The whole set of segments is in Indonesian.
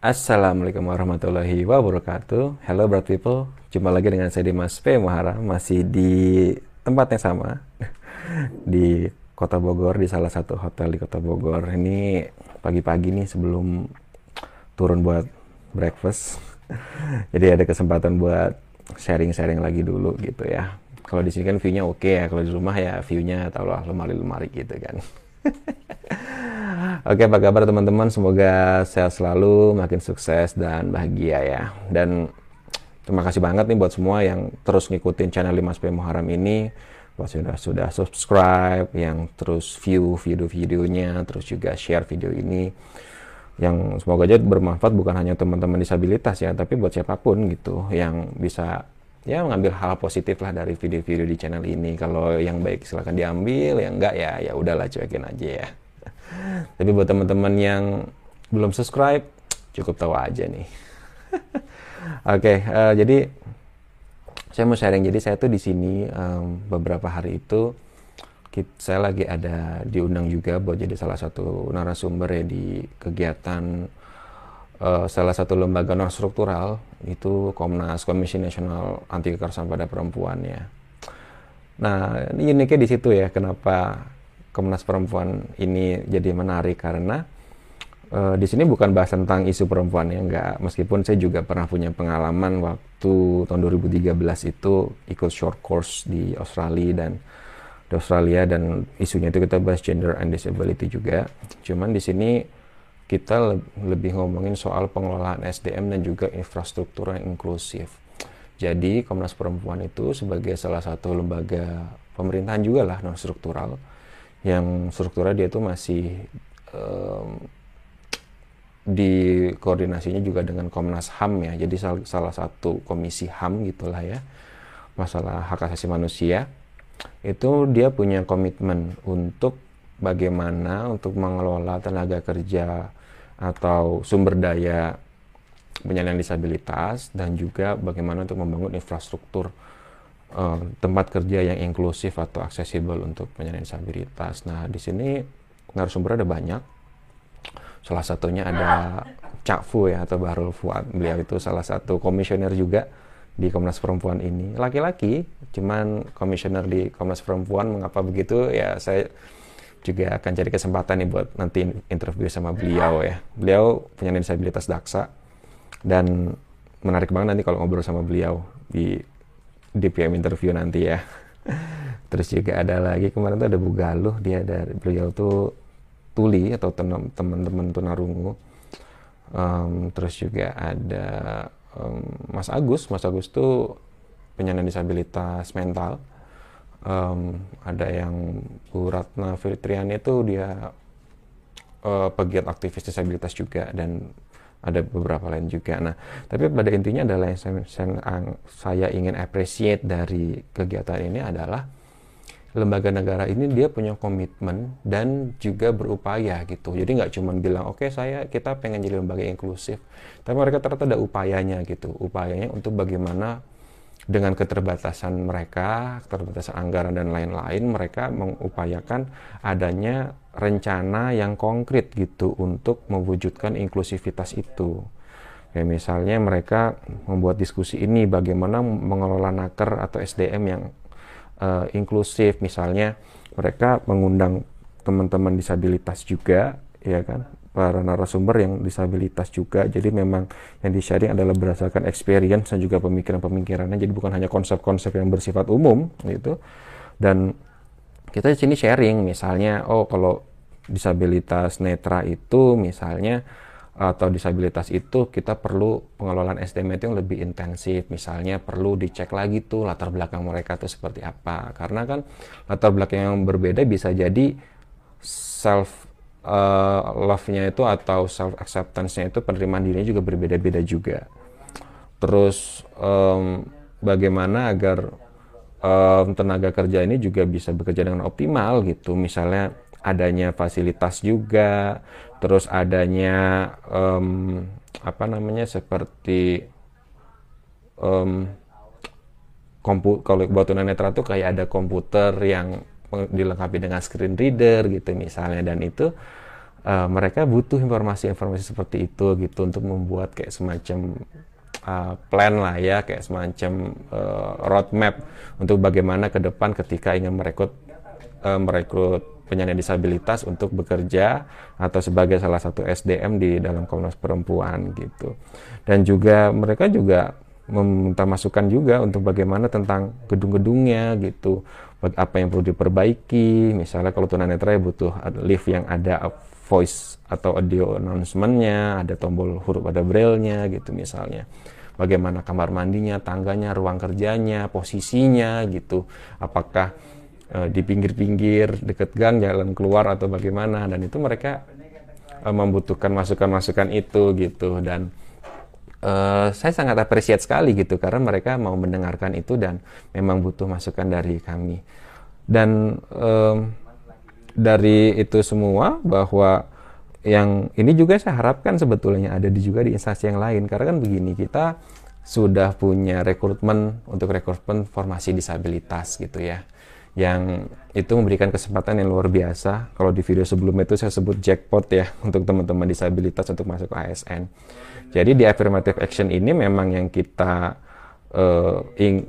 Assalamualaikum warahmatullahi wabarakatuh. Hello bright people, jumpa lagi dengan saya Dimas P. Muhara, masih di tempat yang sama di Kota Bogor di salah satu hotel di Kota Bogor. Ini pagi-pagi nih sebelum turun buat breakfast. Jadi ada kesempatan buat sharing-sharing lagi dulu gitu ya. Kalau di sini kan view-nya oke ya, kalau di rumah ya view-nya tahulah lemari-lemari gitu kan. Oke, apa kabar teman-teman? Semoga sehat selalu, makin sukses dan bahagia ya. Dan terima kasih banget nih buat semua yang terus ngikutin channel 5 p Muharram ini. Buat sudah sudah subscribe, yang terus view video-videonya, terus juga share video ini. Yang semoga aja bermanfaat bukan hanya teman-teman disabilitas ya, tapi buat siapa pun gitu yang bisa ya mengambil hal positif lah dari video-video di channel ini. Kalau yang baik silahkan diambil, yang enggak ya ya udahlah cuekin aja ya. Tapi buat teman-teman yang belum subscribe, cukup tahu aja nih. Oke, okay, uh, eh, jadi saya mau sharing. Jadi saya tuh di sini um, beberapa hari itu kita, saya lagi ada diundang juga buat jadi salah satu narasumber ya di kegiatan uh, salah satu lembaga non struktural itu Komnas Komisi Nasional Anti Kekerasan pada Perempuan ya. Nah, ini uniknya di situ ya kenapa Komnas Perempuan ini jadi menarik karena uh, di sini bukan bahas tentang isu perempuan ya enggak meskipun saya juga pernah punya pengalaman waktu tahun 2013 itu ikut short course di Australia dan di Australia dan isunya itu kita bahas gender and disability juga. Cuman di sini kita lebih ngomongin soal pengelolaan SDM dan juga infrastruktur yang inklusif. Jadi Komnas Perempuan itu sebagai salah satu lembaga pemerintahan juga lah non struktural yang strukturnya dia itu masih um, di koordinasinya juga dengan Komnas HAM ya. Jadi sal salah satu komisi HAM gitulah ya. Masalah hak asasi manusia. Itu dia punya komitmen untuk bagaimana untuk mengelola tenaga kerja atau sumber daya penyandang disabilitas dan juga bagaimana untuk membangun infrastruktur uh, tempat kerja yang inklusif atau aksesibel untuk penyandang disabilitas. Nah, di sini narasumber ada banyak. Salah satunya ada Cak Fu ya atau Bahrul Fuad. Beliau itu salah satu komisioner juga di Komnas Perempuan ini. Laki-laki, cuman komisioner di Komnas Perempuan mengapa begitu? Ya saya juga akan cari kesempatan nih buat nanti interview sama beliau ya. Beliau penyandang disabilitas daksa dan menarik banget nanti kalau ngobrol sama beliau di di PM interview nanti ya. Terus juga ada lagi kemarin tuh ada Bu Galuh, dia dari beliau tuh tuli atau teman-teman tunarungu. Um, terus juga ada um, Mas Agus, Mas Agus tuh penyandang disabilitas mental. Um, ada yang Bu Ratna Fitriani itu dia uh, pegiat aktivis disabilitas juga dan ada beberapa lain juga. Nah, tapi pada intinya adalah yang saya, saya ingin appreciate dari kegiatan ini adalah lembaga negara ini dia punya komitmen dan juga berupaya gitu. Jadi nggak cuma bilang oke okay, saya kita pengen jadi lembaga inklusif, tapi mereka ternyata ada upayanya gitu. Upayanya untuk bagaimana dengan keterbatasan mereka, keterbatasan anggaran dan lain-lain, mereka mengupayakan adanya rencana yang konkret gitu untuk mewujudkan inklusivitas itu. Ya, misalnya mereka membuat diskusi ini bagaimana mengelola naker atau SDM yang uh, inklusif, misalnya mereka mengundang teman-teman disabilitas juga, ya kan, para narasumber yang disabilitas juga. Jadi memang yang di sharing adalah berdasarkan experience dan juga pemikiran-pemikirannya. Jadi bukan hanya konsep-konsep yang bersifat umum gitu. Dan kita di sini sharing misalnya oh kalau disabilitas netra itu misalnya atau disabilitas itu kita perlu pengelolaan SDM itu yang lebih intensif misalnya perlu dicek lagi tuh latar belakang mereka tuh seperti apa karena kan latar belakang yang berbeda bisa jadi self uh, love-nya itu atau self acceptance-nya itu penerimaan dirinya juga berbeda-beda juga. Terus um, bagaimana agar um, tenaga kerja ini juga bisa bekerja dengan optimal gitu. Misalnya adanya fasilitas juga, terus adanya um, apa namanya seperti um, kompu kalau buat tunanetra tuh kayak ada komputer yang dilengkapi dengan screen reader gitu misalnya dan itu uh, mereka butuh informasi-informasi seperti itu gitu untuk membuat kayak semacam uh, plan lah ya kayak semacam uh, roadmap untuk bagaimana ke depan ketika ingin merekrut uh, merekrut penyandang disabilitas untuk bekerja atau sebagai salah satu SDM di dalam Komnas Perempuan gitu. Dan juga mereka juga meminta masukan juga untuk bagaimana tentang gedung-gedungnya gitu. Apa yang perlu diperbaiki, misalnya kalau tunanetra ya butuh lift yang ada voice atau audio announcementnya, ada tombol huruf ada braille-nya gitu misalnya. Bagaimana kamar mandinya, tangganya, ruang kerjanya, posisinya gitu. Apakah uh, di pinggir-pinggir dekat gang jalan keluar atau bagaimana dan itu mereka uh, membutuhkan masukan-masukan itu gitu dan uh, saya sangat apresiat sekali gitu karena mereka mau mendengarkan itu dan memang butuh masukan dari kami. Dan um, dari itu semua bahwa yang ini juga saya harapkan sebetulnya ada di juga di instansi yang lain. Karena kan begini kita sudah punya rekrutmen untuk rekrutmen formasi disabilitas gitu ya yang itu memberikan kesempatan yang luar biasa. Kalau di video sebelumnya itu saya sebut jackpot ya untuk teman-teman disabilitas untuk masuk ke ASN. Jadi di affirmative action ini memang yang kita uh, ing,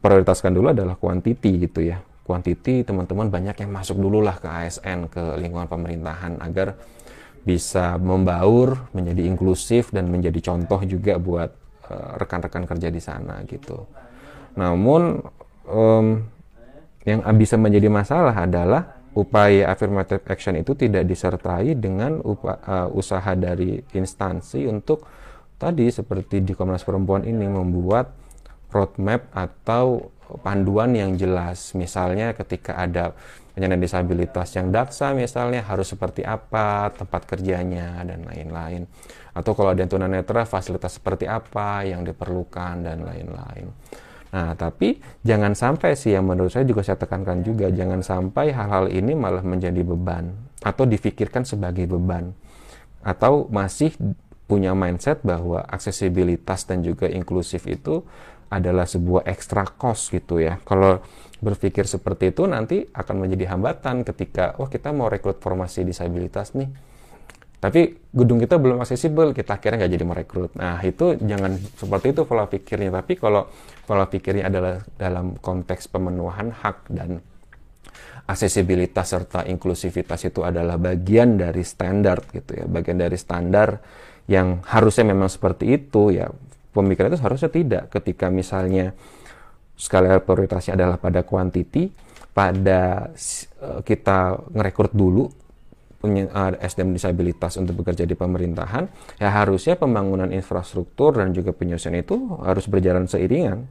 prioritaskan dulu adalah quantity gitu ya. Quantity teman-teman banyak yang masuk dulu lah ke ASN, ke lingkungan pemerintahan agar bisa membaur, menjadi inklusif dan menjadi contoh juga buat eh, rekan-rekan uh, kerja di sana gitu. Namun um, yang bisa menjadi masalah adalah upaya affirmative action itu tidak disertai dengan upa, uh, usaha dari instansi untuk tadi seperti di Komnas Perempuan ini membuat roadmap atau panduan yang jelas. Misalnya ketika ada penyandang disabilitas yang daksa misalnya harus seperti apa tempat kerjanya dan lain-lain. Atau kalau ada tunanetra fasilitas seperti apa yang diperlukan dan lain-lain. Nah, tapi jangan sampai sih yang menurut saya juga saya tekankan juga jangan sampai hal-hal ini malah menjadi beban atau difikirkan sebagai beban atau masih punya mindset bahwa aksesibilitas dan juga inklusif itu adalah sebuah ekstra cost gitu ya. Kalau berpikir seperti itu nanti akan menjadi hambatan ketika wah kita mau rekrut formasi disabilitas nih tapi gedung kita belum aksesibel kita akhirnya nggak jadi merekrut. Nah itu jangan seperti itu pola pikirnya. Tapi kalau pola pikirnya adalah dalam konteks pemenuhan hak dan aksesibilitas serta inklusivitas itu adalah bagian dari standar gitu ya bagian dari standar yang harusnya memang seperti itu ya. Pemikiran itu harusnya tidak. Ketika misalnya skala prioritasnya adalah pada kuantiti pada uh, kita ngerekrut dulu SDM disabilitas untuk bekerja di pemerintahan, ya harusnya pembangunan infrastruktur dan juga penyusunan itu harus berjalan seiringan.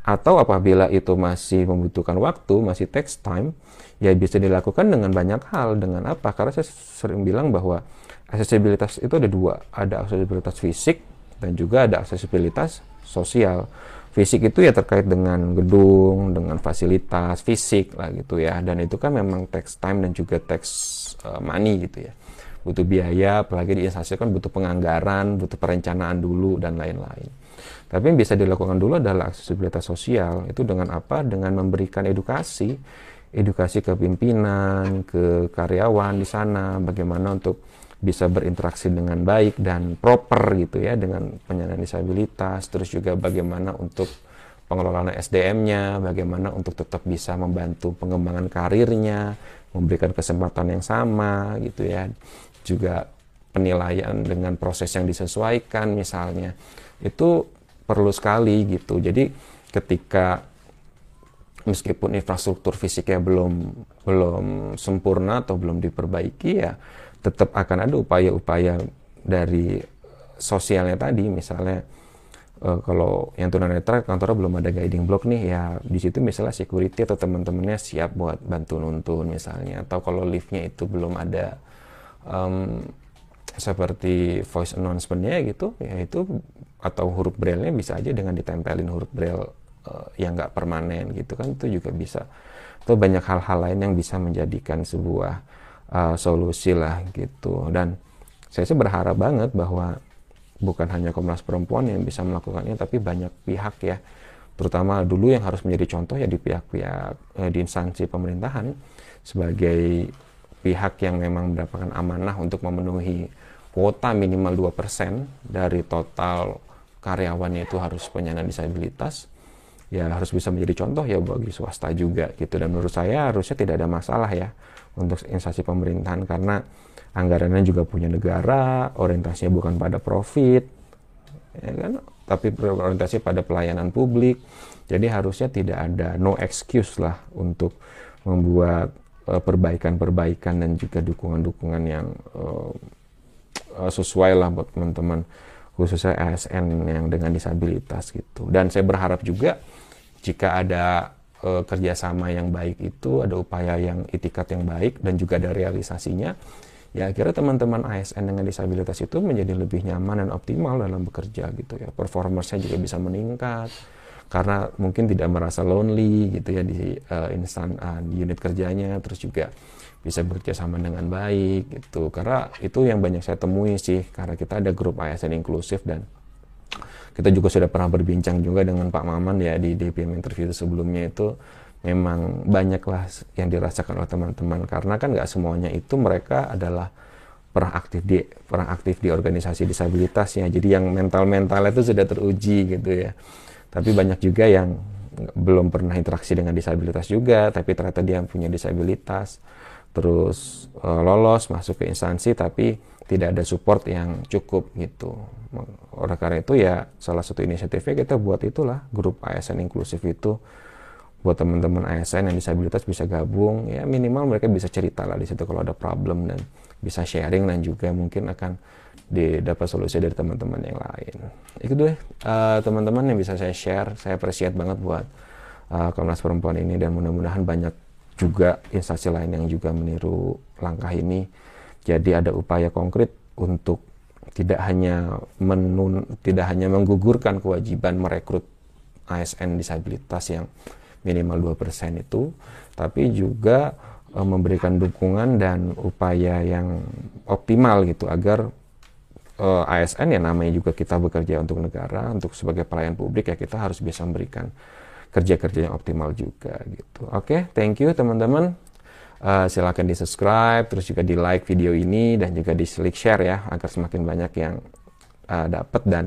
Atau apabila itu masih membutuhkan waktu, masih takes time, ya bisa dilakukan dengan banyak hal. Dengan apa? Karena saya sering bilang bahwa aksesibilitas itu ada dua, ada aksesibilitas fisik dan juga ada aksesibilitas sosial fisik itu ya terkait dengan gedung, dengan fasilitas fisik lah gitu ya. Dan itu kan memang tax time dan juga tax uh, money gitu ya. Butuh biaya, apalagi di instansi kan butuh penganggaran, butuh perencanaan dulu dan lain-lain. Tapi yang bisa dilakukan dulu adalah aksesibilitas sosial. Itu dengan apa? Dengan memberikan edukasi, edukasi ke pimpinan, ke karyawan di sana, bagaimana untuk bisa berinteraksi dengan baik dan proper gitu ya dengan penyandang disabilitas terus juga bagaimana untuk pengelolaan SDM-nya bagaimana untuk tetap bisa membantu pengembangan karirnya memberikan kesempatan yang sama gitu ya. Juga penilaian dengan proses yang disesuaikan misalnya. Itu perlu sekali gitu. Jadi ketika meskipun infrastruktur fisiknya belum belum sempurna atau belum diperbaiki ya tetap akan ada upaya-upaya dari sosialnya tadi. Misalnya uh, kalau yang tunanetra kantornya belum ada guiding block nih ya di situ misalnya security atau teman-temannya siap buat bantu nuntun misalnya. Atau kalau liftnya itu belum ada um, seperti voice announcementnya gitu ya itu atau huruf braille-nya bisa aja dengan ditempelin huruf braille uh, yang nggak permanen gitu kan itu juga bisa. Atau banyak hal-hal lain yang bisa menjadikan sebuah uh, solusi lah gitu. Dan saya sih berharap banget bahwa bukan hanya Komnas Perempuan yang bisa melakukannya tapi banyak pihak ya. Terutama dulu yang harus menjadi contoh ya di pihak-pihak eh, di instansi pemerintahan sebagai pihak yang memang mendapatkan amanah untuk memenuhi kuota minimal 2% dari total karyawannya itu harus penyandang disabilitas ya harus bisa menjadi contoh ya bagi swasta juga gitu. Dan menurut saya harusnya tidak ada masalah ya untuk instansi pemerintahan karena anggarannya juga punya negara orientasinya bukan pada profit ya kan? Tapi berorientasi pada pelayanan publik. Jadi harusnya tidak ada no excuse lah untuk membuat eh, perbaikan-perbaikan dan juga dukungan-dukungan yang uh, sesuai lah buat teman-teman khususnya ASN yang dengan disabilitas gitu. Dan saya berharap juga jika ada e, kerjasama yang baik itu, ada upaya yang itikat yang baik dan juga ada realisasinya, ya akhirnya teman-teman ASN dengan disabilitas itu menjadi lebih nyaman dan optimal dalam bekerja gitu ya. Performersnya juga bisa meningkat karena mungkin tidak merasa lonely gitu ya di uh, instan uh, di unit kerjanya, terus juga bisa bekerja sama dengan baik gitu. Karena itu yang banyak saya temui sih karena kita ada grup ASN inklusif dan kita juga sudah pernah berbincang juga dengan Pak Maman ya di DPM interview sebelumnya itu. Memang banyaklah yang dirasakan oleh teman-teman. Karena kan nggak semuanya itu mereka adalah pernah aktif di pernah aktif di organisasi disabilitas ya jadi yang mental mentalnya itu sudah teruji gitu ya. Tapi banyak juga yang belum pernah interaksi dengan disabilitas juga. Tapi ternyata dia punya disabilitas terus uh, lolos masuk ke instansi tapi tidak ada support yang cukup gitu. Oleh karena itu ya salah satu inisiatifnya kita buat itulah grup ASN inklusif itu buat teman-teman ASN yang disabilitas bisa gabung ya minimal mereka bisa cerita lah di situ kalau ada problem dan bisa sharing dan juga mungkin akan didapat solusi dari teman-teman yang lain. Itu deh uh, teman-teman yang bisa saya share. Saya appreciate banget buat uh, Komnas Perempuan ini dan mudah-mudahan banyak juga instansi lain yang juga meniru langkah ini. Jadi ada upaya konkret untuk tidak hanya menun, tidak hanya menggugurkan kewajiban merekrut ASN disabilitas yang minimal 2% itu, tapi juga e, memberikan dukungan dan upaya yang optimal gitu agar e, ASN ya namanya juga kita bekerja untuk negara, untuk sebagai pelayan publik ya kita harus bisa memberikan kerja-kerja yang optimal juga gitu. Oke, okay, thank you teman-teman. Uh, silahkan di subscribe, terus juga di like video ini dan juga di like share ya agar semakin banyak yang uh, dapat dan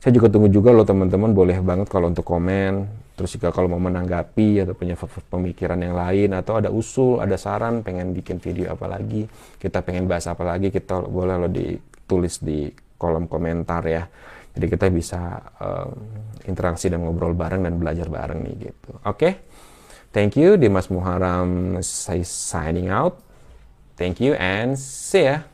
saya juga tunggu juga loh teman-teman boleh banget kalau untuk komen terus juga kalau mau menanggapi atau punya pemikiran yang lain atau ada usul ada saran pengen bikin video apa lagi kita pengen bahas apa lagi kita boleh lo ditulis di kolom komentar ya jadi kita bisa uh, interaksi dan ngobrol bareng dan belajar bareng nih gitu oke okay? Thank you, Dimas Muharam signing out. Thank you and see ya.